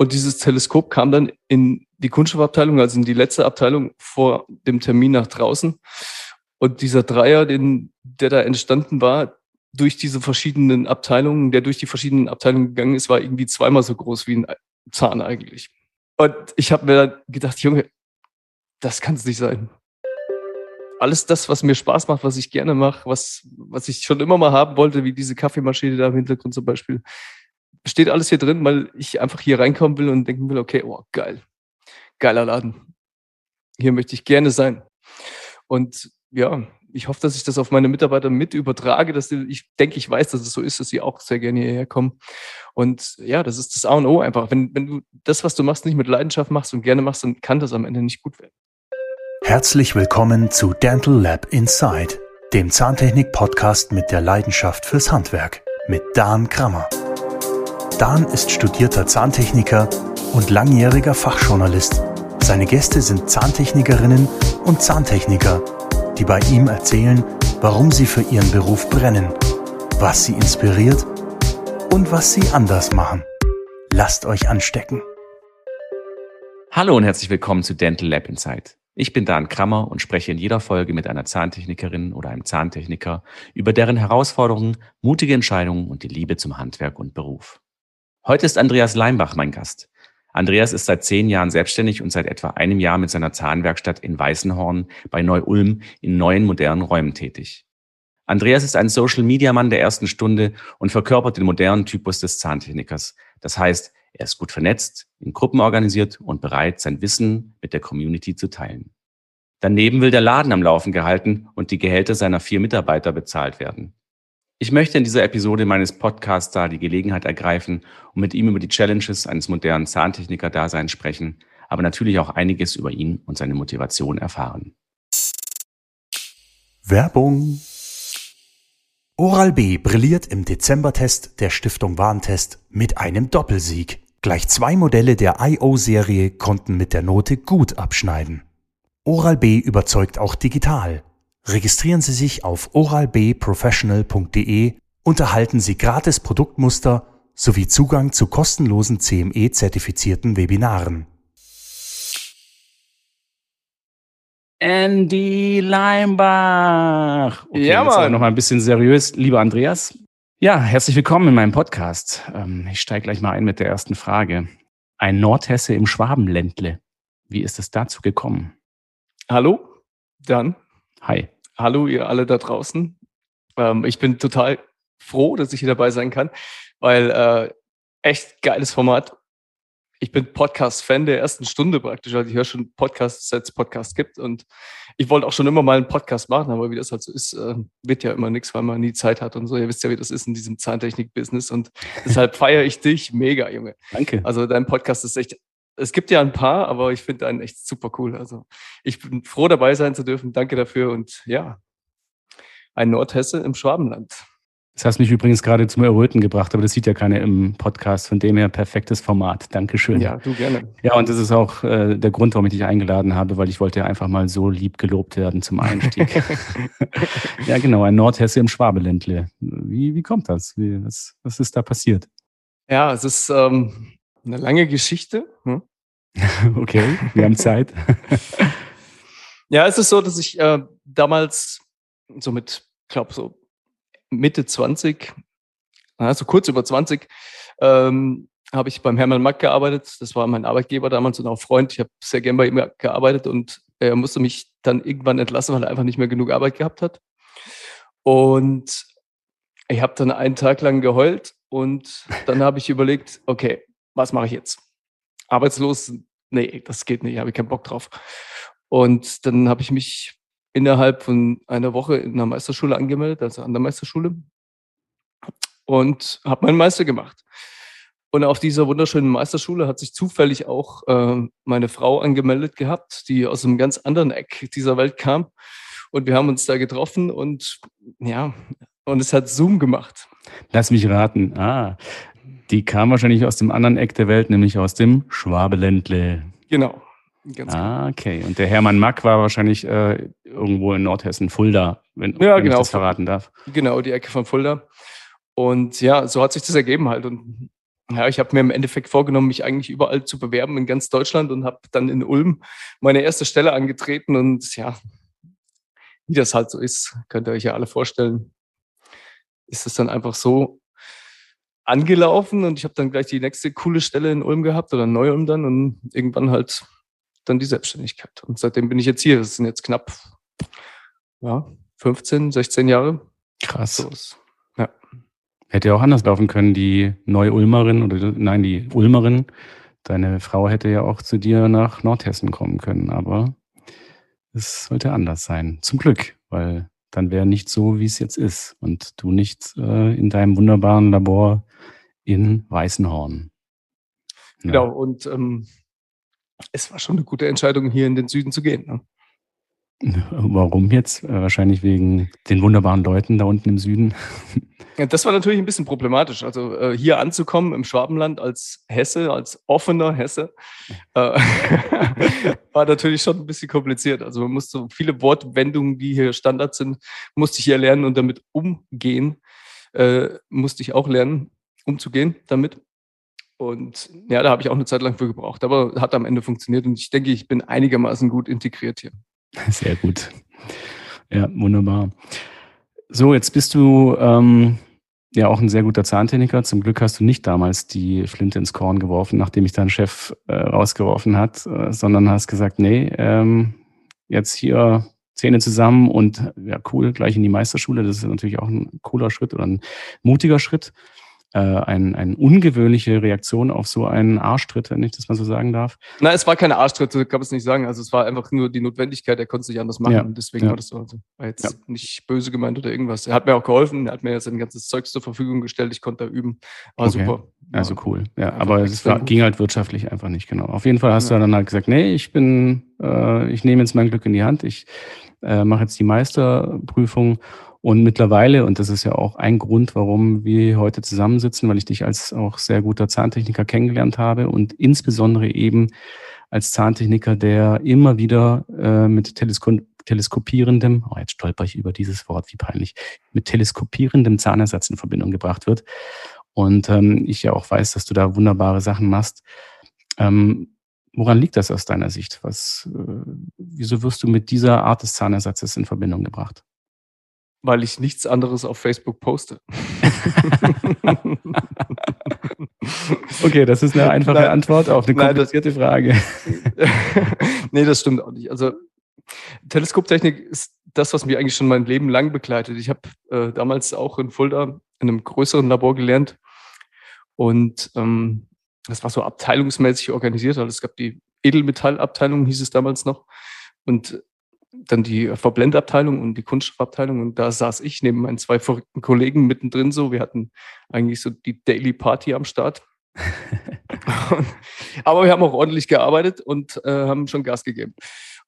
Und dieses Teleskop kam dann in die Kunststoffabteilung, also in die letzte Abteilung vor dem Termin nach draußen. Und dieser Dreier, den, der da entstanden war, durch diese verschiedenen Abteilungen, der durch die verschiedenen Abteilungen gegangen ist, war irgendwie zweimal so groß wie ein Zahn eigentlich. Und ich habe mir dann gedacht, Junge, das kann es nicht sein. Alles das, was mir Spaß macht, was ich gerne mache, was, was ich schon immer mal haben wollte, wie diese Kaffeemaschine da im Hintergrund zum Beispiel, steht alles hier drin, weil ich einfach hier reinkommen will und denken will, okay, oh, geil, geiler Laden. Hier möchte ich gerne sein. Und ja, ich hoffe, dass ich das auf meine Mitarbeiter mit übertrage, dass die, ich denke, ich weiß, dass es so ist, dass sie auch sehr gerne hierher kommen. Und ja, das ist das A und O einfach. Wenn, wenn du das, was du machst, nicht mit Leidenschaft machst und gerne machst, dann kann das am Ende nicht gut werden. Herzlich willkommen zu Dental Lab Inside, dem Zahntechnik-Podcast mit der Leidenschaft fürs Handwerk mit Dan Krammer. Dan ist studierter Zahntechniker und langjähriger Fachjournalist. Seine Gäste sind Zahntechnikerinnen und Zahntechniker, die bei ihm erzählen, warum sie für ihren Beruf brennen, was sie inspiriert und was sie anders machen. Lasst euch anstecken. Hallo und herzlich willkommen zu Dental Lab Insight. Ich bin Dan Krammer und spreche in jeder Folge mit einer Zahntechnikerin oder einem Zahntechniker über deren Herausforderungen, mutige Entscheidungen und die Liebe zum Handwerk und Beruf. Heute ist Andreas Leimbach mein Gast. Andreas ist seit zehn Jahren selbstständig und seit etwa einem Jahr mit seiner Zahnwerkstatt in Weißenhorn bei Neu-Ulm in neuen modernen Räumen tätig. Andreas ist ein Social-Media-Mann der ersten Stunde und verkörpert den modernen Typus des Zahntechnikers. Das heißt, er ist gut vernetzt, in Gruppen organisiert und bereit, sein Wissen mit der Community zu teilen. Daneben will der Laden am Laufen gehalten und die Gehälter seiner vier Mitarbeiter bezahlt werden. Ich möchte in dieser Episode meines Podcasts da die Gelegenheit ergreifen und mit ihm über die Challenges eines modernen Zahntechniker-Daseins sprechen, aber natürlich auch einiges über ihn und seine Motivation erfahren. Werbung Oral-B brilliert im Dezembertest der Stiftung Warentest mit einem Doppelsieg. Gleich zwei Modelle der IO-Serie konnten mit der Note gut abschneiden. Oral-B überzeugt auch digital Registrieren Sie sich auf oralbprofessional.de und erhalten Sie gratis Produktmuster sowie Zugang zu kostenlosen CME-zertifizierten Webinaren. Andy Leimbach. Okay, ja, Mann. Noch mal ein bisschen seriös. Lieber Andreas. Ja, herzlich willkommen in meinem Podcast. Ähm, ich steige gleich mal ein mit der ersten Frage. Ein Nordhesse im Schwabenländle. Wie ist es dazu gekommen? Hallo, dann. Hi. Hallo, ihr alle da draußen. Ähm, ich bin total froh, dass ich hier dabei sein kann, weil äh, echt geiles Format. Ich bin Podcast-Fan der ersten Stunde praktisch. Also ich höre schon Podcasts, seit es Podcasts gibt. Und ich wollte auch schon immer mal einen Podcast machen, aber wie das halt so ist, äh, wird ja immer nichts, weil man nie Zeit hat und so. Ihr wisst ja, wie das ist in diesem Zahntechnik-Business. Und deshalb feiere ich dich mega, Junge. Danke. Also dein Podcast ist echt es gibt ja ein paar, aber ich finde einen echt super cool. Also ich bin froh dabei sein zu dürfen. Danke dafür und ja, ein Nordhesse im Schwabenland. Das hast mich übrigens gerade zum Erröten gebracht, aber das sieht ja keiner im Podcast. Von dem her perfektes Format. Dankeschön. Ja, du gerne. Ja, und das ist auch äh, der Grund, warum ich dich eingeladen habe, weil ich wollte ja einfach mal so lieb gelobt werden zum Einstieg. ja, genau, ein Nordhesse im Schwabeländle. Wie, wie kommt das? Wie, was, was ist da passiert? Ja, es ist ähm, eine lange Geschichte. Hm? okay, wir haben Zeit. ja, es ist so, dass ich äh, damals so mit, glaube so Mitte 20, also kurz über 20, ähm, habe ich beim Hermann Mack gearbeitet. Das war mein Arbeitgeber damals und auch Freund. Ich habe sehr gern bei ihm gearbeitet und er musste mich dann irgendwann entlassen, weil er einfach nicht mehr genug Arbeit gehabt hat. Und ich habe dann einen Tag lang geheult und dann habe ich überlegt, okay, was mache ich jetzt? Arbeitslos? Nee, das geht nicht, habe ich keinen Bock drauf. Und dann habe ich mich innerhalb von einer Woche in einer Meisterschule angemeldet, also an der Meisterschule, und habe meinen Meister gemacht. Und auf dieser wunderschönen Meisterschule hat sich zufällig auch äh, meine Frau angemeldet gehabt, die aus einem ganz anderen Eck dieser Welt kam. Und wir haben uns da getroffen und ja, und es hat Zoom gemacht. Lass mich raten. Ah, die kam wahrscheinlich aus dem anderen Eck der Welt, nämlich aus dem Schwabeländle. Genau. Ganz ah, okay. Und der Hermann Mack war wahrscheinlich äh, irgendwo in Nordhessen, Fulda, wenn, ja, wenn genau, ich das verraten darf. Genau, die Ecke von Fulda. Und ja, so hat sich das ergeben halt. Und ja, ich habe mir im Endeffekt vorgenommen, mich eigentlich überall zu bewerben in ganz Deutschland und habe dann in Ulm meine erste Stelle angetreten und ja, wie das halt so ist, könnt ihr euch ja alle vorstellen, ist es dann einfach so angelaufen und ich habe dann gleich die nächste coole Stelle in Ulm gehabt oder in Neu-Ulm dann und irgendwann halt dann die Selbstständigkeit. Und seitdem bin ich jetzt hier. Das sind jetzt knapp ja, 15, 16 Jahre. Krass. So ja. Hätte ja auch anders laufen können. Die Neu-Ulmerin oder nein, die Ulmerin, deine Frau hätte ja auch zu dir nach Nordhessen kommen können, aber es sollte anders sein. Zum Glück, weil dann wäre nicht so, wie es jetzt ist und du nicht äh, in deinem wunderbaren Labor in Weißenhorn. Ja. Genau, und ähm, es war schon eine gute Entscheidung, hier in den Süden zu gehen. Ne? Warum jetzt? Äh, wahrscheinlich wegen den wunderbaren Leuten da unten im Süden. Das war natürlich ein bisschen problematisch. Also äh, hier anzukommen im Schwabenland als Hesse, als offener Hesse, äh, war natürlich schon ein bisschen kompliziert. Also man musste viele Wortwendungen, die hier Standard sind, musste ich hier lernen und damit umgehen, äh, musste ich auch lernen, umzugehen damit. Und ja, da habe ich auch eine Zeit lang für gebraucht, aber hat am Ende funktioniert und ich denke, ich bin einigermaßen gut integriert hier. Sehr gut. Ja, wunderbar. So, jetzt bist du ähm, ja auch ein sehr guter Zahntechniker. Zum Glück hast du nicht damals die Flinte ins Korn geworfen, nachdem ich dein Chef äh, rausgeworfen hat, äh, sondern hast gesagt, nee, ähm, jetzt hier Zähne zusammen und ja, cool, gleich in die Meisterschule. Das ist natürlich auch ein cooler Schritt oder ein mutiger Schritt äh, ein, eine ungewöhnliche Reaktion auf so einen Arschtritt, wenn ich das mal so sagen darf. Nein, es war keine Arschtritt, kann man es nicht sagen. Also es war einfach nur die Notwendigkeit, er konnte es nicht anders machen. Ja. Und deswegen ja. war das so. Also war jetzt ja. nicht böse gemeint oder irgendwas. Er hat mir auch geholfen, er hat mir sein ganzes Zeugs zur Verfügung gestellt, ich konnte da üben. War okay. super. Also cool. Ja, aber es war, ging halt wirtschaftlich einfach nicht genau. Auf jeden Fall hast du dann halt gesagt, nee, ich bin, äh, ich nehme jetzt mein Glück in die Hand, ich äh, mache jetzt die Meisterprüfung und mittlerweile, und das ist ja auch ein Grund, warum wir heute zusammensitzen, weil ich dich als auch sehr guter Zahntechniker kennengelernt habe und insbesondere eben als Zahntechniker, der immer wieder äh, mit Telesko teleskopierendem, oh, jetzt stolper ich über dieses Wort, wie peinlich, mit teleskopierendem Zahnersatz in Verbindung gebracht wird. Und ähm, ich ja auch weiß, dass du da wunderbare Sachen machst. Ähm, woran liegt das aus deiner Sicht? Was, äh, wieso wirst du mit dieser Art des Zahnersatzes in Verbindung gebracht? Weil ich nichts anderes auf Facebook poste. okay, das ist eine einfache Nein. Antwort auf eine komplizierte Frage. nee, das stimmt auch nicht. Also Teleskoptechnik ist das, was mich eigentlich schon mein Leben lang begleitet. Ich habe äh, damals auch in Fulda in einem größeren Labor gelernt und ähm, das war so abteilungsmäßig organisiert. Also es gab die Edelmetallabteilung, hieß es damals noch. Und dann die Verblendabteilung und die Kunststoffabteilung und da saß ich neben meinen zwei verrückten Kollegen mittendrin so. Wir hatten eigentlich so die Daily Party am Start. Aber wir haben auch ordentlich gearbeitet und äh, haben schon Gas gegeben.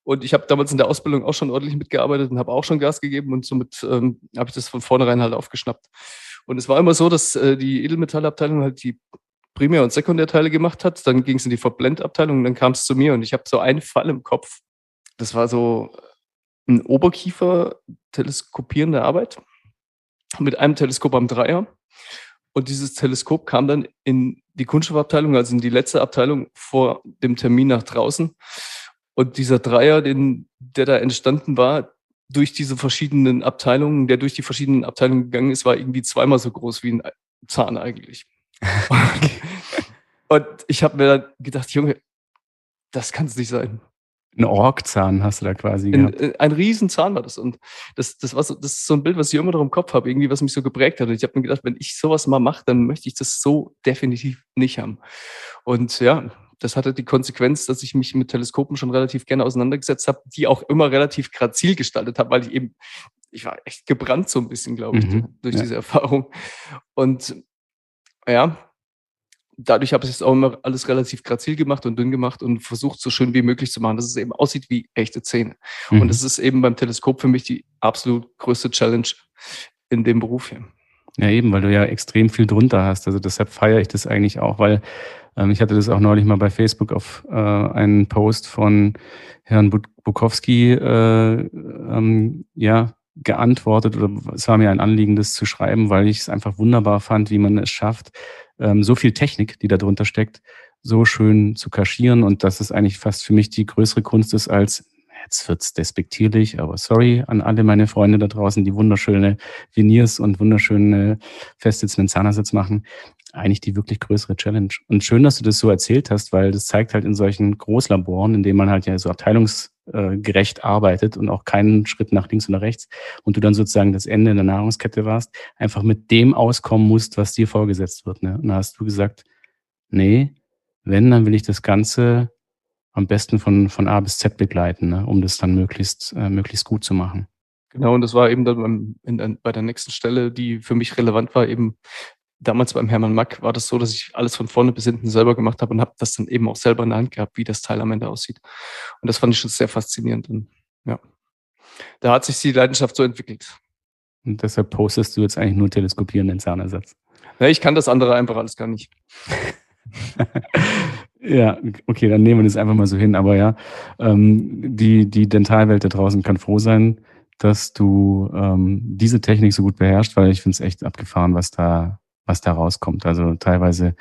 Und ich habe damals in der Ausbildung auch schon ordentlich mitgearbeitet und habe auch schon Gas gegeben und somit ähm, habe ich das von vornherein halt aufgeschnappt. Und es war immer so, dass äh, die Edelmetallabteilung halt die Primär- und Sekundärteile gemacht hat. Dann ging es in die Verblendabteilung und dann kam es zu mir und ich habe so einen Fall im Kopf. Das war so ein Oberkiefer teleskopierende Arbeit mit einem Teleskop am Dreier. Und dieses Teleskop kam dann in die Kunststoffabteilung, also in die letzte Abteilung vor dem Termin nach draußen. Und dieser Dreier, den, der da entstanden war, durch diese verschiedenen Abteilungen, der durch die verschiedenen Abteilungen gegangen ist, war irgendwie zweimal so groß wie ein Zahn eigentlich. und ich habe mir dann gedacht, Junge, das kann es nicht sein. Ein Orkzahn hast du da quasi gehabt. Ein, äh, ein Riesenzahn war das. Und das, das, war so, das ist so ein Bild, was ich immer noch im Kopf habe, irgendwie, was mich so geprägt hat. Und ich habe mir gedacht, wenn ich sowas mal mache, dann möchte ich das so definitiv nicht haben. Und ja, das hatte die Konsequenz, dass ich mich mit Teleskopen schon relativ gerne auseinandergesetzt habe, die auch immer relativ grazil gestaltet habe, weil ich eben, ich war echt gebrannt so ein bisschen, glaube ich, mhm, durch ja. diese Erfahrung. Und ja, dadurch habe ich es auch immer alles relativ grazil gemacht und dünn gemacht und versucht, so schön wie möglich zu machen, dass es eben aussieht wie echte Zähne. Mhm. Und das ist eben beim Teleskop für mich die absolut größte Challenge in dem Beruf hier. Ja, eben, weil du ja extrem viel drunter hast. Also deshalb feiere ich das eigentlich auch, weil ähm, ich hatte das auch neulich mal bei Facebook auf äh, einen Post von Herrn Bukowski äh, ähm, ja, geantwortet oder es war mir ein Anliegen, das zu schreiben, weil ich es einfach wunderbar fand, wie man es schafft, ähm, so viel Technik, die da drunter steckt, so schön zu kaschieren und dass es eigentlich fast für mich die größere Kunst ist als jetzt wird's despektierlich, aber sorry an alle meine Freunde da draußen, die wunderschöne Veneers und wunderschöne festsitzenden Zahnersitz machen. Eigentlich die wirklich größere Challenge. Und schön, dass du das so erzählt hast, weil das zeigt halt in solchen Großlaboren, in denen man halt ja so abteilungsgerecht arbeitet und auch keinen Schritt nach links oder rechts und du dann sozusagen das Ende der Nahrungskette warst, einfach mit dem auskommen musst, was dir vorgesetzt wird. Ne? Und da hast du gesagt, nee, wenn, dann will ich das Ganze am besten von, von A bis Z begleiten, ne, um das dann möglichst, äh, möglichst gut zu machen. Genau, und das war eben dann beim, in, bei der nächsten Stelle, die für mich relevant war, eben damals beim Hermann Mack war das so, dass ich alles von vorne bis hinten selber gemacht habe und habe das dann eben auch selber in der Hand gehabt, wie das Teil am Ende aussieht. Und das fand ich schon sehr faszinierend. Und ja, da hat sich die Leidenschaft so entwickelt. Und deshalb postest du jetzt eigentlich nur teleskopierenden Zahnersatz. Ja, ich kann das andere einfach alles gar nicht. Ja, okay, dann nehmen wir das einfach mal so hin. Aber ja, ähm, die, die Dentalwelt da draußen kann froh sein, dass du ähm, diese Technik so gut beherrschst, weil ich finde es echt abgefahren, was da, was da rauskommt. Also teilweise,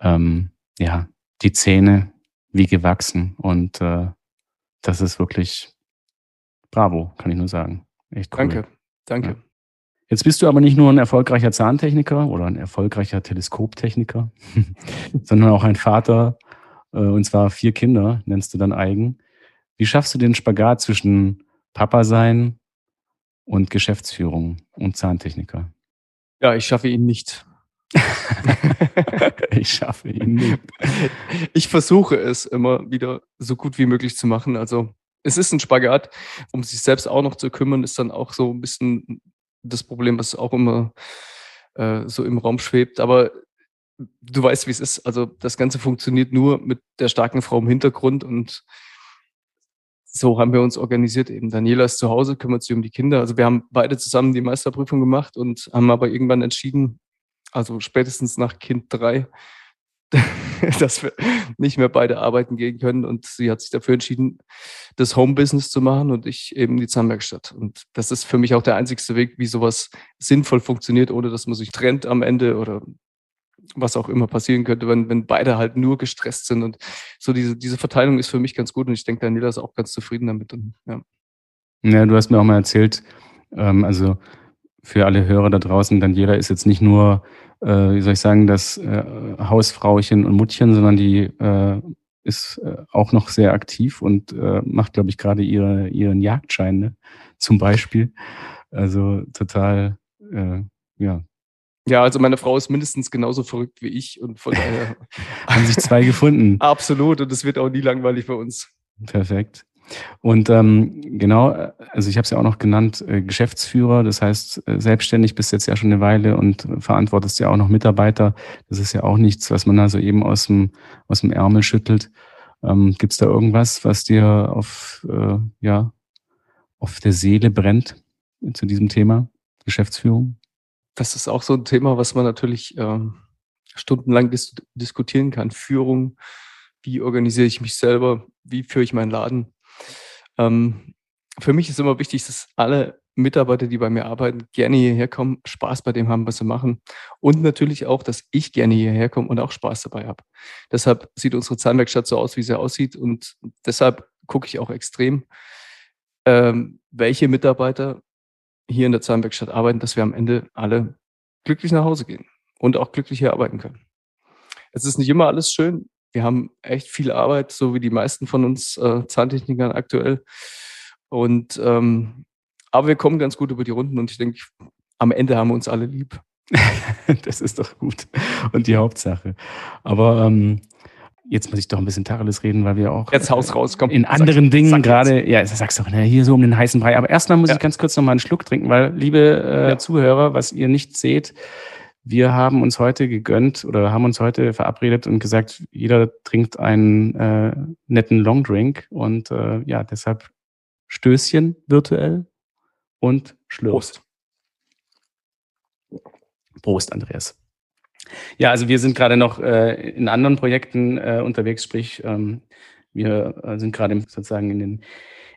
ähm, ja, die Zähne wie gewachsen und äh, das ist wirklich bravo, kann ich nur sagen. Echt cool. Danke, danke. Ja. Jetzt bist du aber nicht nur ein erfolgreicher Zahntechniker oder ein erfolgreicher Teleskoptechniker, sondern auch ein Vater äh, und zwar vier Kinder, nennst du dann eigen. Wie schaffst du den Spagat zwischen Papa sein und Geschäftsführung und Zahntechniker? Ja, ich schaffe ihn nicht. ich schaffe ihn nicht. Ich versuche es immer wieder so gut wie möglich zu machen. Also es ist ein Spagat. Um sich selbst auch noch zu kümmern, ist dann auch so ein bisschen das Problem, was auch immer äh, so im Raum schwebt. Aber du weißt, wie es ist. Also das Ganze funktioniert nur mit der starken Frau im Hintergrund und so haben wir uns organisiert. Eben Daniela ist zu Hause, kümmert sich um die Kinder. Also wir haben beide zusammen die Meisterprüfung gemacht und haben aber irgendwann entschieden, also spätestens nach Kind drei, dass wir nicht mehr beide arbeiten gehen können. Und sie hat sich dafür entschieden, das Home-Business zu machen und ich eben die Zahnwerkstatt. Und das ist für mich auch der einzigste Weg, wie sowas sinnvoll funktioniert, ohne dass man sich trennt am Ende oder was auch immer passieren könnte, wenn, wenn beide halt nur gestresst sind. Und so diese, diese Verteilung ist für mich ganz gut und ich denke, Daniela ist auch ganz zufrieden damit. Und, ja. ja, du hast mir auch mal erzählt, ähm, also für alle Hörer da draußen, Daniela ist jetzt nicht nur, äh, wie soll ich sagen, das äh, Hausfrauchen und Muttchen, sondern die äh, ist äh, auch noch sehr aktiv und äh, macht, glaube ich, gerade ihre, ihren Jagdschein ne? zum Beispiel. Also total, äh, ja, ja, also meine Frau ist mindestens genauso verrückt wie ich und von daher haben sich zwei gefunden. Absolut und es wird auch nie langweilig bei uns. Perfekt. Und ähm, genau, also ich habe es ja auch noch genannt, äh, Geschäftsführer, das heißt äh, selbstständig bist jetzt ja schon eine Weile und verantwortest ja auch noch Mitarbeiter. Das ist ja auch nichts, was man da so eben aus dem, aus dem Ärmel schüttelt. Ähm, Gibt es da irgendwas, was dir auf, äh, ja, auf der Seele brennt zu diesem Thema Geschäftsführung? das ist auch so ein Thema, was man natürlich ähm, stundenlang dis diskutieren kann. Führung, wie organisiere ich mich selber, wie führe ich meinen Laden. Ähm, für mich ist immer wichtig, dass alle Mitarbeiter, die bei mir arbeiten, gerne hierher kommen, Spaß bei dem haben, was sie machen. Und natürlich auch, dass ich gerne hierher komme und auch Spaß dabei habe. Deshalb sieht unsere Zahnwerkstatt so aus, wie sie aussieht. Und deshalb gucke ich auch extrem, ähm, welche Mitarbeiter hier in der Zahnwerkstatt arbeiten, dass wir am Ende alle glücklich nach Hause gehen und auch glücklich hier arbeiten können. Es ist nicht immer alles schön. Wir haben echt viel Arbeit, so wie die meisten von uns äh, Zahntechnikern aktuell. Und ähm, aber wir kommen ganz gut über die Runden und ich denke, am Ende haben wir uns alle lieb. das ist doch gut und die Hauptsache. Aber ähm, jetzt muss ich doch ein bisschen Tacheles reden, weil wir auch jetzt Haus rauskommen. In anderen sag, Dingen gerade, ja, sagst doch, ne, hier so um den heißen Brei. Aber erstmal muss ja. ich ganz kurz noch mal einen Schluck trinken, weil, liebe äh, ja. Zuhörer, was ihr nicht seht, wir haben uns heute gegönnt oder haben uns heute verabredet und gesagt, jeder trinkt einen äh, netten Longdrink und äh, ja, deshalb Stößchen virtuell und Schluss. Prost. Prost, Andreas. Ja, also wir sind gerade noch äh, in anderen Projekten äh, unterwegs, sprich, ähm, wir äh, sind gerade sozusagen in den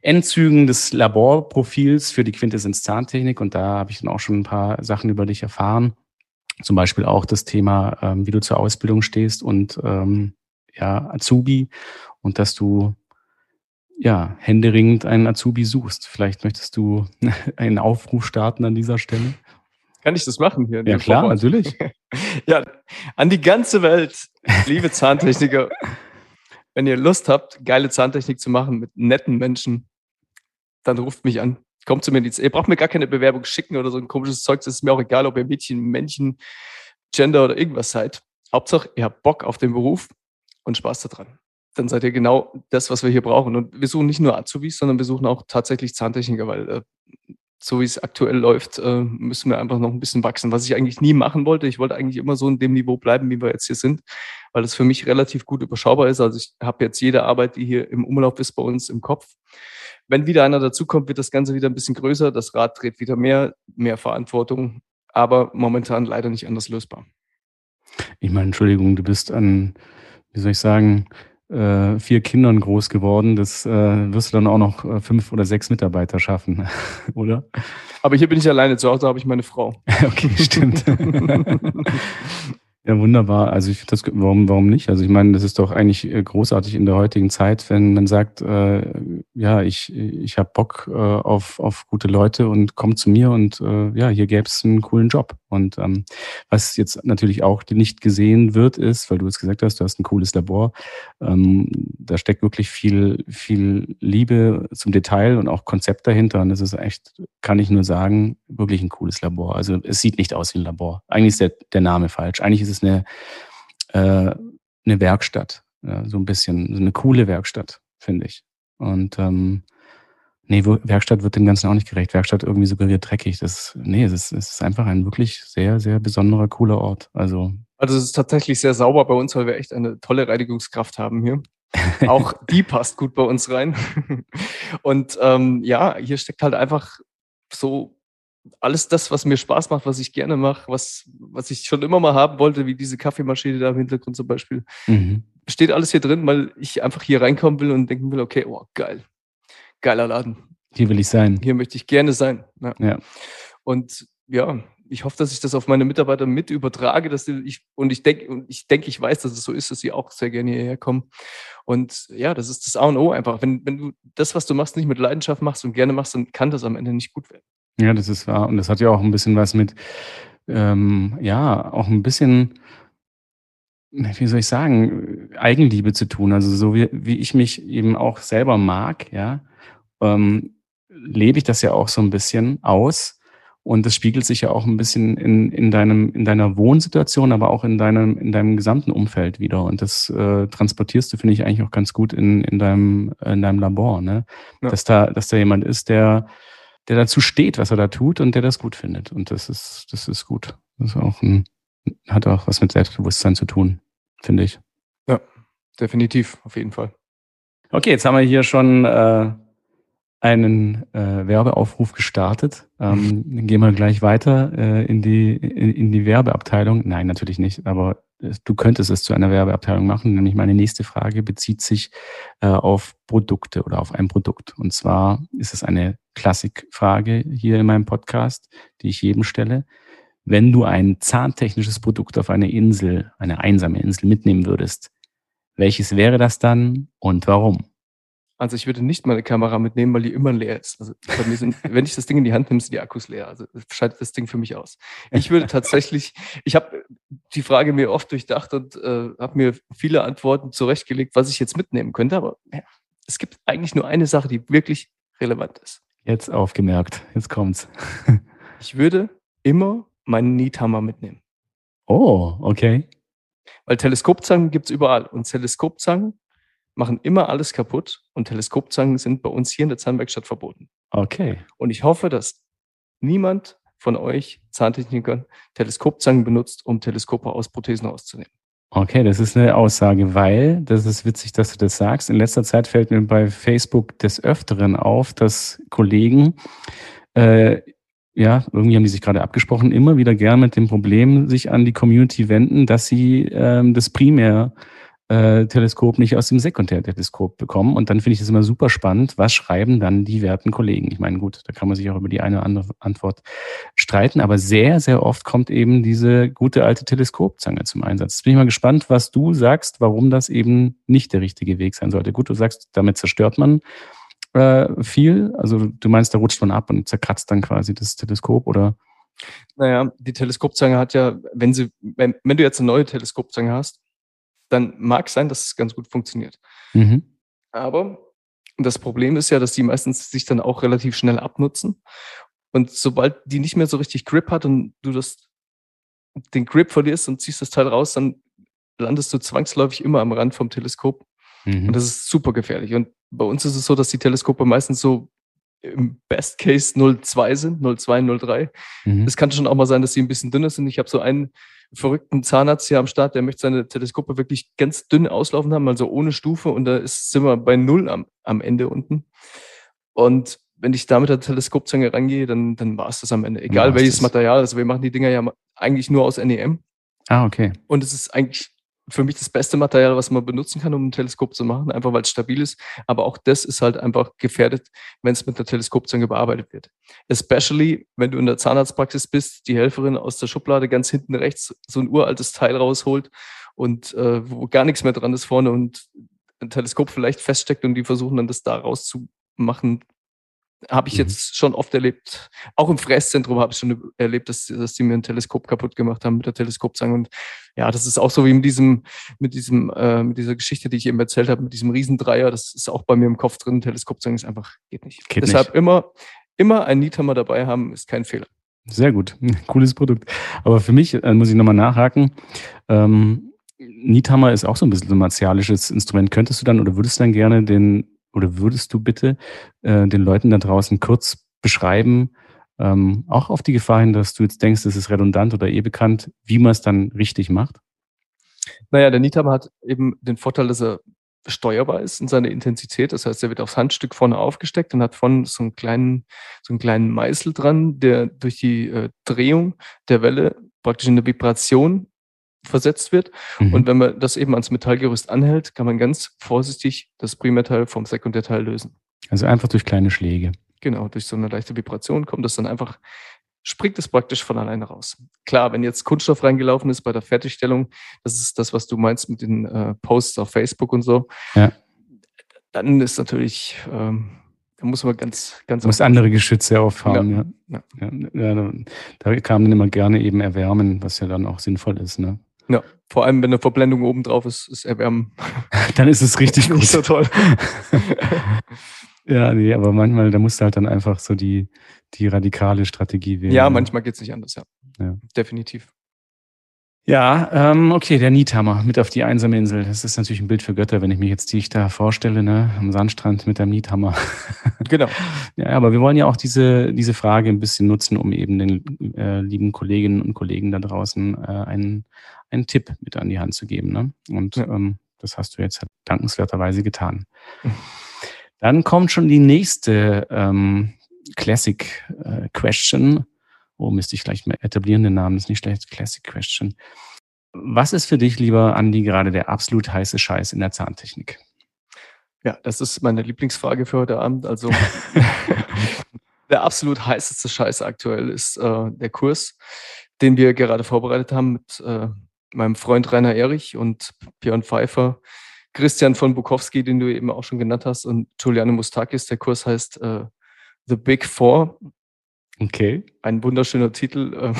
Endzügen des Laborprofils für die Quintessenz Zahntechnik und da habe ich dann auch schon ein paar Sachen über dich erfahren. Zum Beispiel auch das Thema, ähm, wie du zur Ausbildung stehst und ähm, ja, Azubi und dass du ja händeringend einen Azubi suchst. Vielleicht möchtest du einen Aufruf starten an dieser Stelle. Kann ich das machen hier? Ja, klar, Vorwort? natürlich. ja, an die ganze Welt, liebe Zahntechniker, wenn ihr Lust habt, geile Zahntechnik zu machen mit netten Menschen, dann ruft mich an. Kommt zu mir. Ihr braucht mir gar keine Bewerbung schicken oder so ein komisches Zeug. Das ist mir auch egal, ob ihr Mädchen, Männchen, Gender oder irgendwas seid. Hauptsache, ihr habt Bock auf den Beruf und Spaß daran. Dann seid ihr genau das, was wir hier brauchen. Und wir suchen nicht nur Azubis, sondern wir suchen auch tatsächlich Zahntechniker, weil äh, so wie es aktuell läuft, äh, müssen wir einfach noch ein bisschen wachsen. Was ich eigentlich nie machen wollte. Ich wollte eigentlich immer so in dem Niveau bleiben, wie wir jetzt hier sind, weil es für mich relativ gut überschaubar ist. Also ich habe jetzt jede Arbeit, die hier im Umlauf ist, bei uns im Kopf. Wenn wieder einer dazukommt, wird das Ganze wieder ein bisschen größer. Das Rad dreht wieder mehr, mehr Verantwortung, aber momentan leider nicht anders lösbar. Ich meine, Entschuldigung, du bist an, wie soll ich sagen, äh, vier Kindern groß geworden. Das äh, wirst du dann auch noch äh, fünf oder sechs Mitarbeiter schaffen, oder? Aber hier bin ich alleine, zu Hause habe ich meine Frau. okay, stimmt. Ja, wunderbar. Also ich das, warum, warum nicht? Also ich meine, das ist doch eigentlich äh, großartig in der heutigen Zeit, wenn man sagt, äh, ja, ich, ich habe Bock äh, auf, auf gute Leute und komm zu mir und äh, ja, hier gäbe es einen coolen Job. Und ähm, was jetzt natürlich auch nicht gesehen wird, ist, weil du es gesagt hast, du hast ein cooles Labor. Ähm, da steckt wirklich viel, viel Liebe zum Detail und auch Konzept dahinter. Und das ist echt, kann ich nur sagen, wirklich ein cooles Labor. Also es sieht nicht aus wie ein Labor. Eigentlich ist der, der Name falsch. Eigentlich ist ist eine, äh, eine Werkstatt. Ja, so ein bisschen, so eine coole Werkstatt, finde ich. Und ähm, nee, Werkstatt wird dem Ganzen auch nicht gerecht. Werkstatt irgendwie suggeriert dreckig. Das, nee, es ist, es ist einfach ein wirklich sehr, sehr besonderer, cooler Ort. Also, also es ist tatsächlich sehr sauber bei uns, weil wir echt eine tolle Reinigungskraft haben hier. auch die passt gut bei uns rein. Und ähm, ja, hier steckt halt einfach so alles das, was mir Spaß macht, was ich gerne mache, was, was ich schon immer mal haben wollte, wie diese Kaffeemaschine da im Hintergrund zum Beispiel, mhm. steht alles hier drin, weil ich einfach hier reinkommen will und denken will, okay, oh, geil, geiler Laden. Hier will ich sein. Hier möchte ich gerne sein. Ja. ja. Und ja, ich hoffe, dass ich das auf meine Mitarbeiter mit übertrage, dass ich, und ich denke, und ich denke, ich weiß, dass es so ist, dass sie auch sehr gerne hierher kommen. Und ja, das ist das A und O einfach. Wenn, wenn du das, was du machst, nicht mit Leidenschaft machst und gerne machst, dann kann das am Ende nicht gut werden. Ja, das ist wahr. Und das hat ja auch ein bisschen was mit, ähm, ja, auch ein bisschen, wie soll ich sagen, Eigenliebe zu tun. Also so wie, wie ich mich eben auch selber mag, ja, ähm, lebe ich das ja auch so ein bisschen aus. Und das spiegelt sich ja auch ein bisschen in, in, deinem, in deiner Wohnsituation, aber auch in deinem, in deinem gesamten Umfeld wieder. Und das äh, transportierst du, finde ich, eigentlich auch ganz gut in, in, deinem, in deinem Labor. Ne? Ja. Dass, da, dass da jemand ist, der, der dazu steht, was er da tut und der das gut findet. Und das ist, das ist gut. Das ist auch ein, hat auch was mit Selbstbewusstsein zu tun, finde ich. Ja, definitiv, auf jeden Fall. Okay, jetzt haben wir hier schon äh, einen äh, Werbeaufruf gestartet. Ähm, dann gehen wir gleich weiter äh, in, die, in, in die Werbeabteilung. Nein, natürlich nicht, aber du könntest es zu einer Werbeabteilung machen. Nämlich meine nächste Frage bezieht sich äh, auf Produkte oder auf ein Produkt. Und zwar ist es eine Klassikfrage hier in meinem Podcast, die ich jedem stelle. Wenn du ein zahntechnisches Produkt auf eine Insel, eine einsame Insel mitnehmen würdest, welches wäre das dann und warum? Also ich würde nicht meine Kamera mitnehmen, weil die immer leer ist. Also bei mir sind, wenn ich das Ding in die Hand nehme, sind die Akkus leer. Also schaltet das Ding für mich aus. Ich würde tatsächlich, ich habe die Frage mir oft durchdacht und äh, habe mir viele Antworten zurechtgelegt, was ich jetzt mitnehmen könnte. Aber ja, es gibt eigentlich nur eine Sache, die wirklich relevant ist. Jetzt aufgemerkt. Jetzt kommt's. ich würde immer meinen Niethammer mitnehmen. Oh, okay. Weil Teleskopzangen gibt's überall. Und Teleskopzangen machen immer alles kaputt und Teleskopzangen sind bei uns hier in der Zahnwerkstatt verboten. Okay. Und ich hoffe, dass niemand von euch Zahntechnikern Teleskopzangen benutzt, um Teleskope aus Prothesen rauszunehmen. Okay, das ist eine Aussage, weil, das ist witzig, dass du das sagst. In letzter Zeit fällt mir bei Facebook des Öfteren auf, dass Kollegen, äh, ja, irgendwie haben die sich gerade abgesprochen, immer wieder gern mit dem Problem sich an die Community wenden, dass sie ähm, das primär äh, Teleskop nicht aus dem Sekundärteleskop bekommen. Und dann finde ich das immer super spannend. Was schreiben dann die werten Kollegen? Ich meine, gut, da kann man sich auch über die eine oder andere Antwort streiten, aber sehr, sehr oft kommt eben diese gute alte Teleskopzange zum Einsatz. Jetzt bin ich mal gespannt, was du sagst, warum das eben nicht der richtige Weg sein sollte. Gut, du sagst, damit zerstört man äh, viel. Also du meinst, da rutscht man ab und zerkratzt dann quasi das Teleskop oder? Naja, die Teleskopzange hat ja, wenn sie, wenn, wenn du jetzt eine neue Teleskopzange hast, dann mag sein, dass es ganz gut funktioniert. Mhm. Aber das Problem ist ja, dass die meistens sich dann auch relativ schnell abnutzen. Und sobald die nicht mehr so richtig Grip hat und du das, den Grip verlierst und ziehst das Teil raus, dann landest du zwangsläufig immer am Rand vom Teleskop. Mhm. Und das ist super gefährlich. Und bei uns ist es so, dass die Teleskope meistens so im Best Case 0,2 sind, 0,2, 0,3. Mhm. Es kann schon auch mal sein, dass sie ein bisschen dünner sind. Ich habe so einen verrückten Zahnarzt hier am Start, der möchte seine Teleskope wirklich ganz dünn auslaufen haben, also ohne Stufe. Und da ist, sind wir bei Null am, am Ende unten. Und wenn ich da mit der Teleskopzange rangehe, dann, dann war es das am Ende. Egal welches das? Material. Also wir machen die Dinger ja eigentlich nur aus NEM. Ah, okay. Und es ist eigentlich für mich das beste Material, was man benutzen kann, um ein Teleskop zu machen, einfach weil es stabil ist. Aber auch das ist halt einfach gefährdet, wenn es mit der Teleskopzange bearbeitet wird. Especially, wenn du in der Zahnarztpraxis bist, die Helferin aus der Schublade ganz hinten rechts so ein uraltes Teil rausholt und äh, wo gar nichts mehr dran ist vorne und ein Teleskop vielleicht feststeckt und die versuchen dann das da rauszumachen, habe ich mhm. jetzt schon oft erlebt. Auch im Fräszentrum habe ich schon erlebt, dass, dass die mir ein Teleskop kaputt gemacht haben mit der Teleskopzange. Und ja, das ist auch so wie mit diesem, mit diesem, äh, mit dieser Geschichte, die ich eben erzählt habe, mit diesem Riesendreier. Das ist auch bei mir im Kopf drin. Teleskopzange ist einfach, geht nicht. Geht Deshalb nicht. immer, immer ein Niethammer dabei haben, ist kein Fehler. Sehr gut. Cooles Produkt. Aber für mich äh, muss ich nochmal nachhaken. Ähm, Niethammer ist auch so ein bisschen ein martialisches Instrument. Könntest du dann oder würdest du dann gerne den oder würdest du bitte äh, den Leuten da draußen kurz beschreiben, ähm, auch auf die Gefahr hin, dass du jetzt denkst, es ist redundant oder eh bekannt, wie man es dann richtig macht? Naja, der Niethammer hat eben den Vorteil, dass er steuerbar ist in seiner Intensität. Das heißt, er wird aufs Handstück vorne aufgesteckt und hat vorne so einen kleinen, so einen kleinen Meißel dran, der durch die äh, Drehung der Welle praktisch in eine Vibration versetzt wird. Mhm. Und wenn man das eben ans Metallgerüst anhält, kann man ganz vorsichtig das Primärteil vom Sekundärteil lösen. Also einfach durch kleine Schläge. Genau, durch so eine leichte Vibration kommt das dann einfach, springt es praktisch von alleine raus. Klar, wenn jetzt Kunststoff reingelaufen ist bei der Fertigstellung, das ist das, was du meinst mit den äh, Posts auf Facebook und so, ja. dann ist natürlich, ähm, da muss man ganz, ganz. Muss andere Geschütze auffahren, ja. Ja. ja. ja. Da kann man immer gerne eben erwärmen, was ja dann auch sinnvoll ist, ne? Ja, vor allem wenn eine Verblendung oben drauf ist, ist Erwärmen. Dann ist es richtig gut. Nicht so toll. ja, nee, aber manchmal, da musst du halt dann einfach so die, die radikale Strategie wählen. Ja, manchmal geht es nicht anders, ja. ja. Definitiv. Ja, ähm, okay, der Niethammer mit auf die einsame Insel. Das ist natürlich ein Bild für Götter, wenn ich mich jetzt dich da vorstelle, ne, am Sandstrand mit dem Niethammer. Genau. ja, aber wir wollen ja auch diese, diese Frage ein bisschen nutzen, um eben den äh, lieben Kolleginnen und Kollegen da draußen äh, einen, einen Tipp mit an die Hand zu geben. Ne? Und ja. ähm, das hast du jetzt dankenswerterweise getan. Mhm. Dann kommt schon die nächste ähm, Classic äh, Question. Oh, müsste ich gleich mal etablieren, den Namen ist nicht schlecht. Classic Question. Was ist für dich, lieber Andi, gerade der absolut heiße Scheiß in der Zahntechnik? Ja, das ist meine Lieblingsfrage für heute Abend. Also der absolut heißeste Scheiß aktuell ist äh, der Kurs, den wir gerade vorbereitet haben mit äh, meinem Freund Rainer Erich und Björn Pfeiffer, Christian von Bukowski, den du eben auch schon genannt hast, und Giuliano Mustakis. Der Kurs heißt äh, The Big Four. Okay. Ein wunderschöner Titel. Ähm.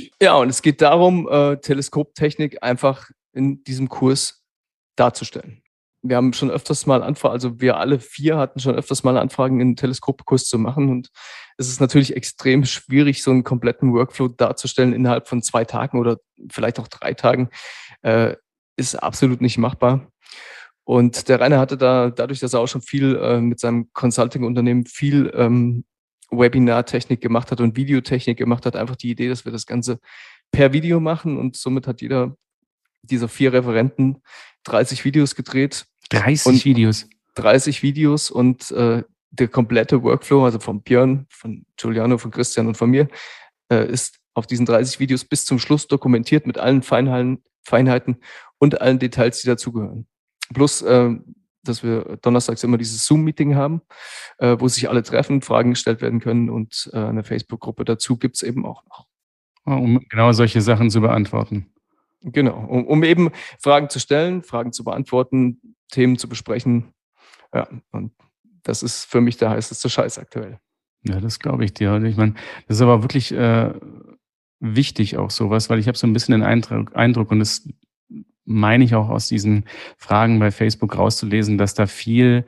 ja, und es geht darum, äh, Teleskoptechnik einfach in diesem Kurs darzustellen wir haben schon öfters mal Anfragen, also wir alle vier hatten schon öfters mal Anfragen, einen Teleskopkurs zu machen. Und es ist natürlich extrem schwierig, so einen kompletten Workflow darzustellen innerhalb von zwei Tagen oder vielleicht auch drei Tagen. Äh, ist absolut nicht machbar. Und der Rainer hatte da, dadurch, dass er auch schon viel äh, mit seinem Consulting-Unternehmen viel ähm, Webinar-Technik gemacht hat und Videotechnik gemacht hat, einfach die Idee, dass wir das Ganze per Video machen. Und somit hat jeder dieser vier Referenten 30 Videos gedreht 30 Videos. 30 Videos und äh, der komplette Workflow, also von Björn, von Giuliano, von Christian und von mir, äh, ist auf diesen 30 Videos bis zum Schluss dokumentiert mit allen Feinheiten, Feinheiten und allen Details, die dazugehören. Plus, äh, dass wir donnerstags immer dieses Zoom-Meeting haben, äh, wo sich alle treffen, Fragen gestellt werden können und äh, eine Facebook-Gruppe dazu gibt es eben auch noch. Um genau solche Sachen zu beantworten. Genau, um, um eben Fragen zu stellen, Fragen zu beantworten, Themen zu besprechen. Ja, und das ist für mich der heißeste Scheiß aktuell. Ja, das glaube ich dir. Ich meine, das ist aber wirklich äh, wichtig auch sowas, weil ich habe so ein bisschen den Eindruck, Eindruck und das meine ich auch aus diesen Fragen bei Facebook rauszulesen, dass da viel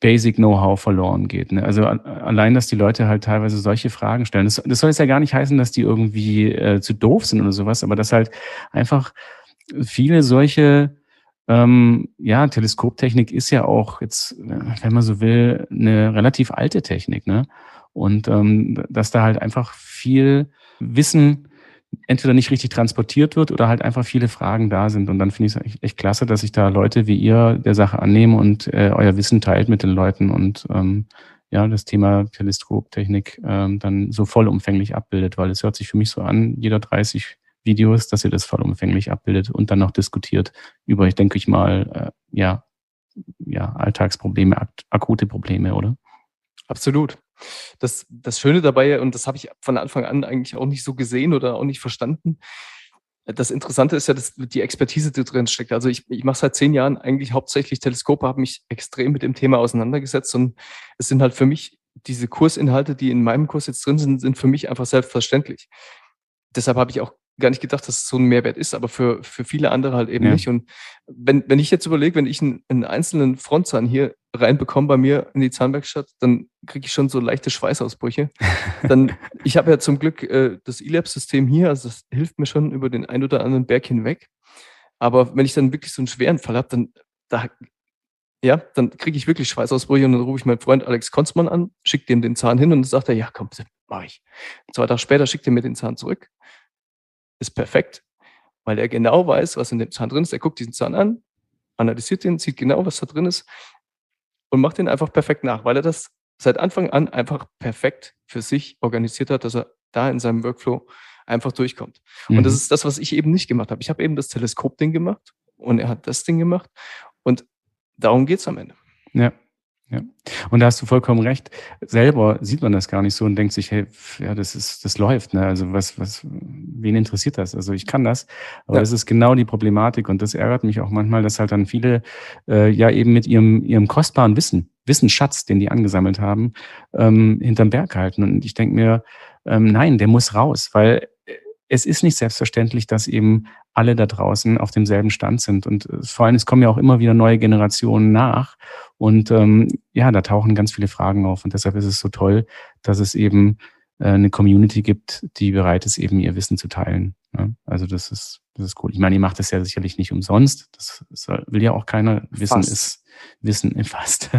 Basic Know-how verloren geht. Ne? Also allein, dass die Leute halt teilweise solche Fragen stellen. Das, das soll jetzt ja gar nicht heißen, dass die irgendwie äh, zu doof sind oder sowas, aber dass halt einfach viele solche ähm, ja, Teleskoptechnik ist ja auch jetzt, wenn man so will, eine relativ alte Technik, ne? Und ähm, dass da halt einfach viel Wissen entweder nicht richtig transportiert wird oder halt einfach viele Fragen da sind. Und dann finde ich es echt, echt, klasse, dass sich da Leute wie ihr der Sache annehmen und äh, euer Wissen teilt mit den Leuten und ähm, ja, das Thema Teleskoptechnik ähm, dann so vollumfänglich abbildet, weil es hört sich für mich so an, jeder 30 Videos, dass ihr das vollumfänglich abbildet und dann noch diskutiert über, ich denke ich mal, äh, ja, ja, Alltagsprobleme, ak akute Probleme, oder? Absolut. Das, das Schöne dabei, und das habe ich von Anfang an eigentlich auch nicht so gesehen oder auch nicht verstanden, das Interessante ist ja, dass die Expertise, die drin steckt. Also ich, ich mache seit zehn Jahren eigentlich hauptsächlich Teleskope, habe mich extrem mit dem Thema auseinandergesetzt und es sind halt für mich diese Kursinhalte, die in meinem Kurs jetzt drin sind, sind für mich einfach selbstverständlich. Deshalb habe ich auch gar nicht gedacht, dass es so ein Mehrwert ist, aber für, für viele andere halt eben ja. nicht. Und wenn, wenn ich jetzt überlege, wenn ich einen, einen einzelnen Frontzahn hier reinbekomme bei mir in die Zahnwerkstatt, dann kriege ich schon so leichte Schweißausbrüche. dann, ich habe ja zum Glück äh, das eLab-System hier, also das hilft mir schon über den ein oder anderen Berg hinweg. Aber wenn ich dann wirklich so einen schweren Fall habe, dann, da, ja, dann kriege ich wirklich Schweißausbrüche und dann rufe ich meinen Freund Alex Konzmann an, schicke dem den Zahn hin und dann sagt er, ja, komm, mach ich. Zwei Tage später schickt er mir den Zahn zurück ist perfekt, weil er genau weiß, was in dem Zahn drin ist. Er guckt diesen Zahn an, analysiert den, sieht genau, was da drin ist und macht den einfach perfekt nach, weil er das seit Anfang an einfach perfekt für sich organisiert hat, dass er da in seinem Workflow einfach durchkommt. Mhm. Und das mhm. ist das, was ich eben nicht gemacht habe. Ich habe eben das Teleskop-Ding gemacht und er hat das Ding gemacht und darum geht es am Ende. Ja. Ja. Und da hast du vollkommen recht. Selber sieht man das gar nicht so und denkt sich, hey, ja, das ist, das läuft. Ne? Also was, was, wen interessiert das? Also ich kann das, aber ja. das ist genau die Problematik und das ärgert mich auch manchmal, dass halt dann viele äh, ja eben mit ihrem, ihrem kostbaren Wissen, Wissensschatz, den die angesammelt haben, ähm, hinterm Berg halten. Und ich denke mir, ähm, nein, der muss raus, weil es ist nicht selbstverständlich, dass eben alle da draußen auf demselben Stand sind. Und äh, vor allem, es kommen ja auch immer wieder neue Generationen nach. Und ähm, ja, da tauchen ganz viele Fragen auf. Und deshalb ist es so toll, dass es eben äh, eine Community gibt, die bereit ist, eben ihr Wissen zu teilen. Ja? Also das ist, das ist cool. Ich meine, ihr macht das ja sicherlich nicht umsonst. Das, das will ja auch keiner. Wissen fast. ist, Wissen, fast.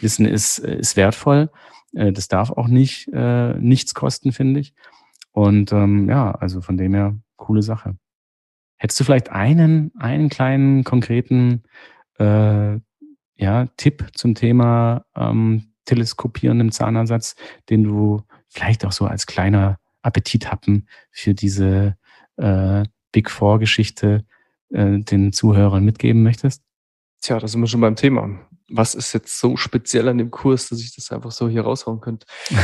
Wissen ist, ist wertvoll. Äh, das darf auch nicht äh, nichts kosten, finde ich. Und ähm, ja, also von dem her, coole Sache. Hättest du vielleicht einen, einen kleinen konkreten äh, ja, Tipp zum Thema ähm, teleskopierendem Zahnersatz, den du vielleicht auch so als kleiner Appetithappen für diese äh, Big Four-Geschichte äh, den Zuhörern mitgeben möchtest? Tja, da sind wir schon beim Thema. Was ist jetzt so speziell an dem Kurs, dass ich das einfach so hier raushauen könnte?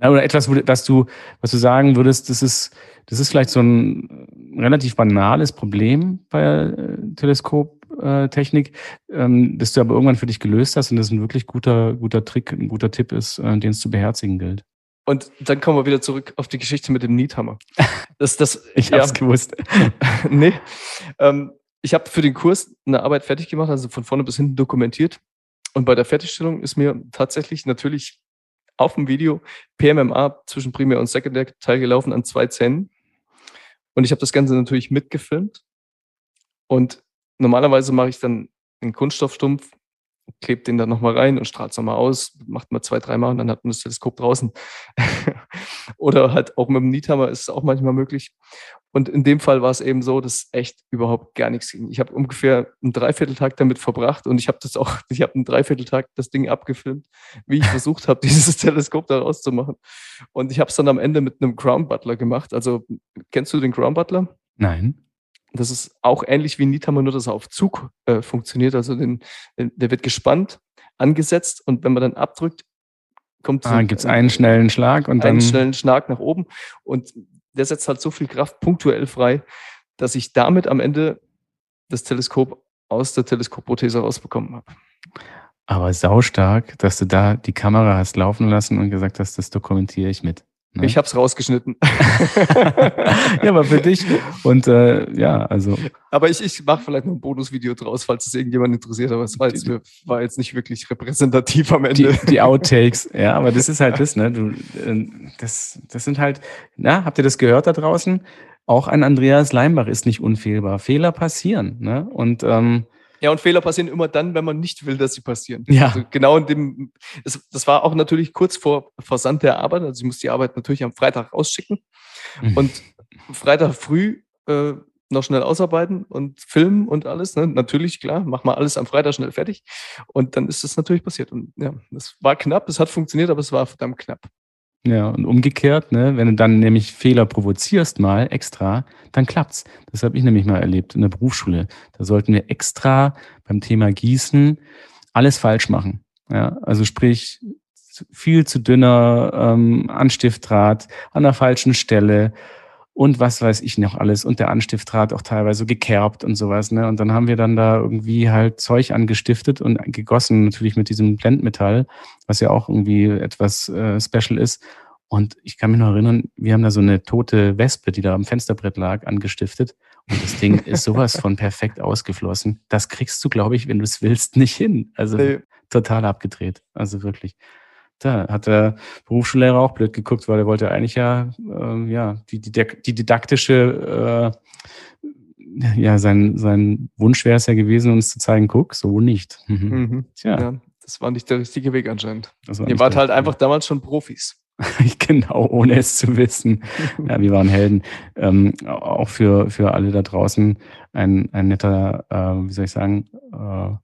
Oder etwas, was du, was du sagen würdest, das ist, das ist vielleicht so ein relativ banales Problem bei äh, Teleskoptechnik, ähm, das du aber irgendwann für dich gelöst hast und das ein wirklich guter, guter Trick, ein guter Tipp ist, äh, den es zu beherzigen gilt. Und dann kommen wir wieder zurück auf die Geschichte mit dem Niethammer. Das, das, ich ja, hab's gewusst. nee. Ähm, ich habe für den Kurs eine Arbeit fertig gemacht, also von vorne bis hinten dokumentiert. Und bei der Fertigstellung ist mir tatsächlich natürlich auf dem Video PMMA zwischen Primär- und Sekundärteil gelaufen an zwei Zähnen. Und ich habe das Ganze natürlich mitgefilmt. Und normalerweise mache ich dann einen Kunststoffstumpf klebt den dann nochmal rein und strahlt es nochmal aus, macht man zwei, dreimal und dann hat man das Teleskop draußen. Oder halt auch mit dem Niethammer ist es auch manchmal möglich. Und in dem Fall war es eben so, dass echt überhaupt gar nichts ging. Ich habe ungefähr einen Dreivierteltag damit verbracht und ich habe das auch, ich habe einen Dreivierteltag das Ding abgefilmt, wie ich versucht habe, dieses Teleskop da rauszumachen. Und ich habe es dann am Ende mit einem Crown Butler gemacht. Also kennst du den Crown Butler? Nein. Das ist auch ähnlich wie Niethammer, nur dass er auf Zug äh, funktioniert. Also den, der wird gespannt, angesetzt und wenn man dann abdrückt, kommt ah, so gibt es einen schnellen Schlag und einen dann schnellen Schlag nach oben und der setzt halt so viel Kraft punktuell frei, dass ich damit am Ende das Teleskop aus der Teleskopprothese rausbekommen habe. Aber saustark, dass du da die Kamera hast laufen lassen und gesagt hast, das dokumentiere ich mit. Ne? Ich habe es rausgeschnitten. ja, aber für dich. Und äh, ja, also. Aber ich, ich mache vielleicht noch ein Bonusvideo draus, falls es irgendjemand interessiert. Aber es war jetzt, war jetzt nicht wirklich repräsentativ am Ende. Die, die Outtakes, ja, aber das ist halt das, ne? Du, äh, das, das sind halt, na, habt ihr das gehört da draußen? Auch ein Andreas Leimbach ist nicht unfehlbar. Fehler passieren, ne? Und ähm, ja, und Fehler passieren immer dann, wenn man nicht will, dass sie passieren. Ja. Also genau in dem, das, das war auch natürlich kurz vor Versand der Arbeit. Also ich muss die Arbeit natürlich am Freitag rausschicken mhm. und Freitag früh äh, noch schnell ausarbeiten und filmen und alles. Ne? Natürlich, klar, mach mal alles am Freitag schnell fertig. Und dann ist das natürlich passiert. Und ja, es war knapp, es hat funktioniert, aber es war verdammt knapp. Ja, und umgekehrt, ne, wenn du dann nämlich Fehler provozierst mal extra, dann klappt's. Das habe ich nämlich mal erlebt in der Berufsschule. Da sollten wir extra beim Thema Gießen alles falsch machen. Ja, also sprich viel zu dünner ähm, Anstiftdraht an der falschen Stelle und was weiß ich noch alles. Und der Anstiftdraht auch teilweise gekerbt und sowas. Ne? Und dann haben wir dann da irgendwie halt Zeug angestiftet und gegossen, natürlich mit diesem Blendmetall, was ja auch irgendwie etwas äh, special ist. Und ich kann mich noch erinnern, wir haben da so eine tote Wespe, die da am Fensterbrett lag, angestiftet. Und das Ding ist sowas von perfekt ausgeflossen. Das kriegst du, glaube ich, wenn du es willst, nicht hin. Also nee. total abgedreht. Also wirklich da hat der Berufsschullehrer auch blöd geguckt, weil er wollte eigentlich ja, äh, ja die, die, die didaktische, äh, ja, sein, sein Wunsch wäre es ja gewesen, uns zu zeigen, guck, so nicht. Mhm. Mhm. Tja. Ja, das war nicht der richtige Weg anscheinend. Ihr wart halt einfach damals schon Profis. genau, ohne es zu wissen. Ja, wir waren Helden. Ähm, auch für, für alle da draußen ein, ein netter, äh, wie soll ich sagen, äh,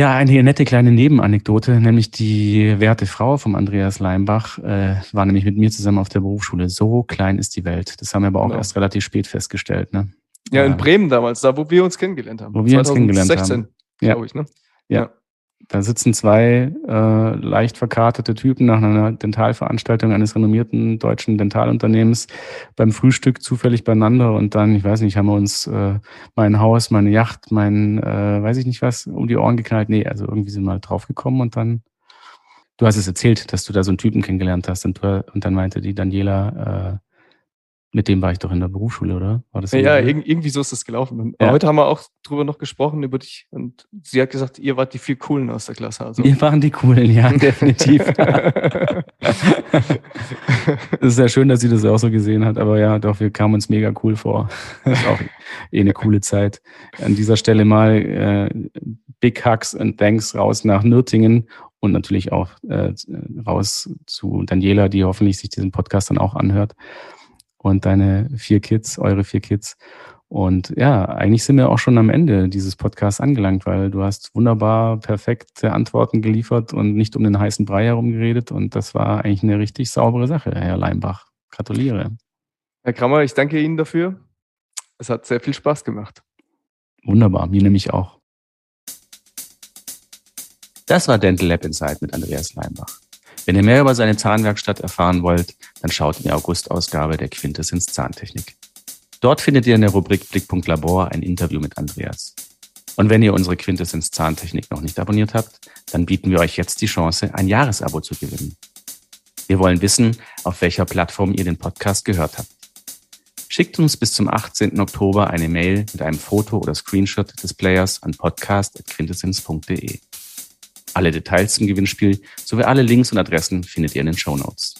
ja, eine nette kleine Nebenanekdote, nämlich die werte Frau vom Andreas Leimbach äh, war nämlich mit mir zusammen auf der Berufsschule. So klein ist die Welt. Das haben wir aber auch genau. erst relativ spät festgestellt. Ne? Ja, in Bremen damals, da wo wir uns kennengelernt haben. Wo wir 2016, uns kennengelernt haben. glaube ich. Ne? ja. ja. Da sitzen zwei äh, leicht verkartete Typen nach einer Dentalveranstaltung eines renommierten deutschen Dentalunternehmens beim Frühstück zufällig beieinander und dann, ich weiß nicht, haben wir uns äh, mein Haus, meine Yacht, mein, äh, weiß ich nicht was, um die Ohren geknallt. Nee, also irgendwie sind wir halt draufgekommen und dann, du hast es erzählt, dass du da so einen Typen kennengelernt hast und, du, und dann meinte die Daniela, äh, mit dem war ich doch in der Berufsschule, oder? War das ja, irgendwie so ist das gelaufen. Ja. Heute haben wir auch drüber noch gesprochen, über dich. Und sie hat gesagt, ihr wart die viel Coolen aus der Klasse. Also. Wir waren die Coolen, ja, definitiv. Es ist sehr schön, dass sie das auch so gesehen hat. Aber ja, doch, wir kamen uns mega cool vor. Das ist auch eh eine coole Zeit. An dieser Stelle mal äh, Big Hugs and Thanks raus nach Nürtingen und natürlich auch äh, raus zu Daniela, die hoffentlich sich diesen Podcast dann auch anhört und deine vier Kids, eure vier Kids. Und ja, eigentlich sind wir auch schon am Ende dieses Podcasts angelangt, weil du hast wunderbar perfekte Antworten geliefert und nicht um den heißen Brei herum geredet. Und das war eigentlich eine richtig saubere Sache, Herr Leimbach. Gratuliere. Herr Krammer, ich danke Ihnen dafür. Es hat sehr viel Spaß gemacht. Wunderbar, mir nämlich auch. Das war Dental Lab Inside mit Andreas Leimbach. Wenn ihr mehr über seine Zahnwerkstatt erfahren wollt, dann schaut in die August-Ausgabe der Quintessenz Zahntechnik. Dort findet ihr in der Rubrik Blickpunkt Labor ein Interview mit Andreas. Und wenn ihr unsere Quintessenz Zahntechnik noch nicht abonniert habt, dann bieten wir euch jetzt die Chance, ein Jahresabo zu gewinnen. Wir wollen wissen, auf welcher Plattform ihr den Podcast gehört habt. Schickt uns bis zum 18. Oktober eine Mail mit einem Foto oder Screenshot des Players an podcast.quintessenz.de. Alle Details zum Gewinnspiel sowie alle Links und Adressen findet ihr in den Show Notes.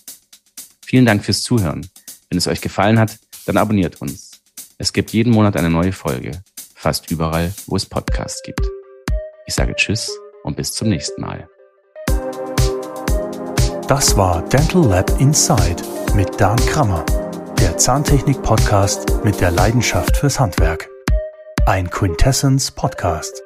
Vielen Dank fürs Zuhören. Wenn es euch gefallen hat, dann abonniert uns. Es gibt jeden Monat eine neue Folge, fast überall, wo es Podcasts gibt. Ich sage Tschüss und bis zum nächsten Mal. Das war Dental Lab Inside mit Dan Krammer, der Zahntechnik-Podcast mit der Leidenschaft fürs Handwerk. Ein Quintessence Podcast.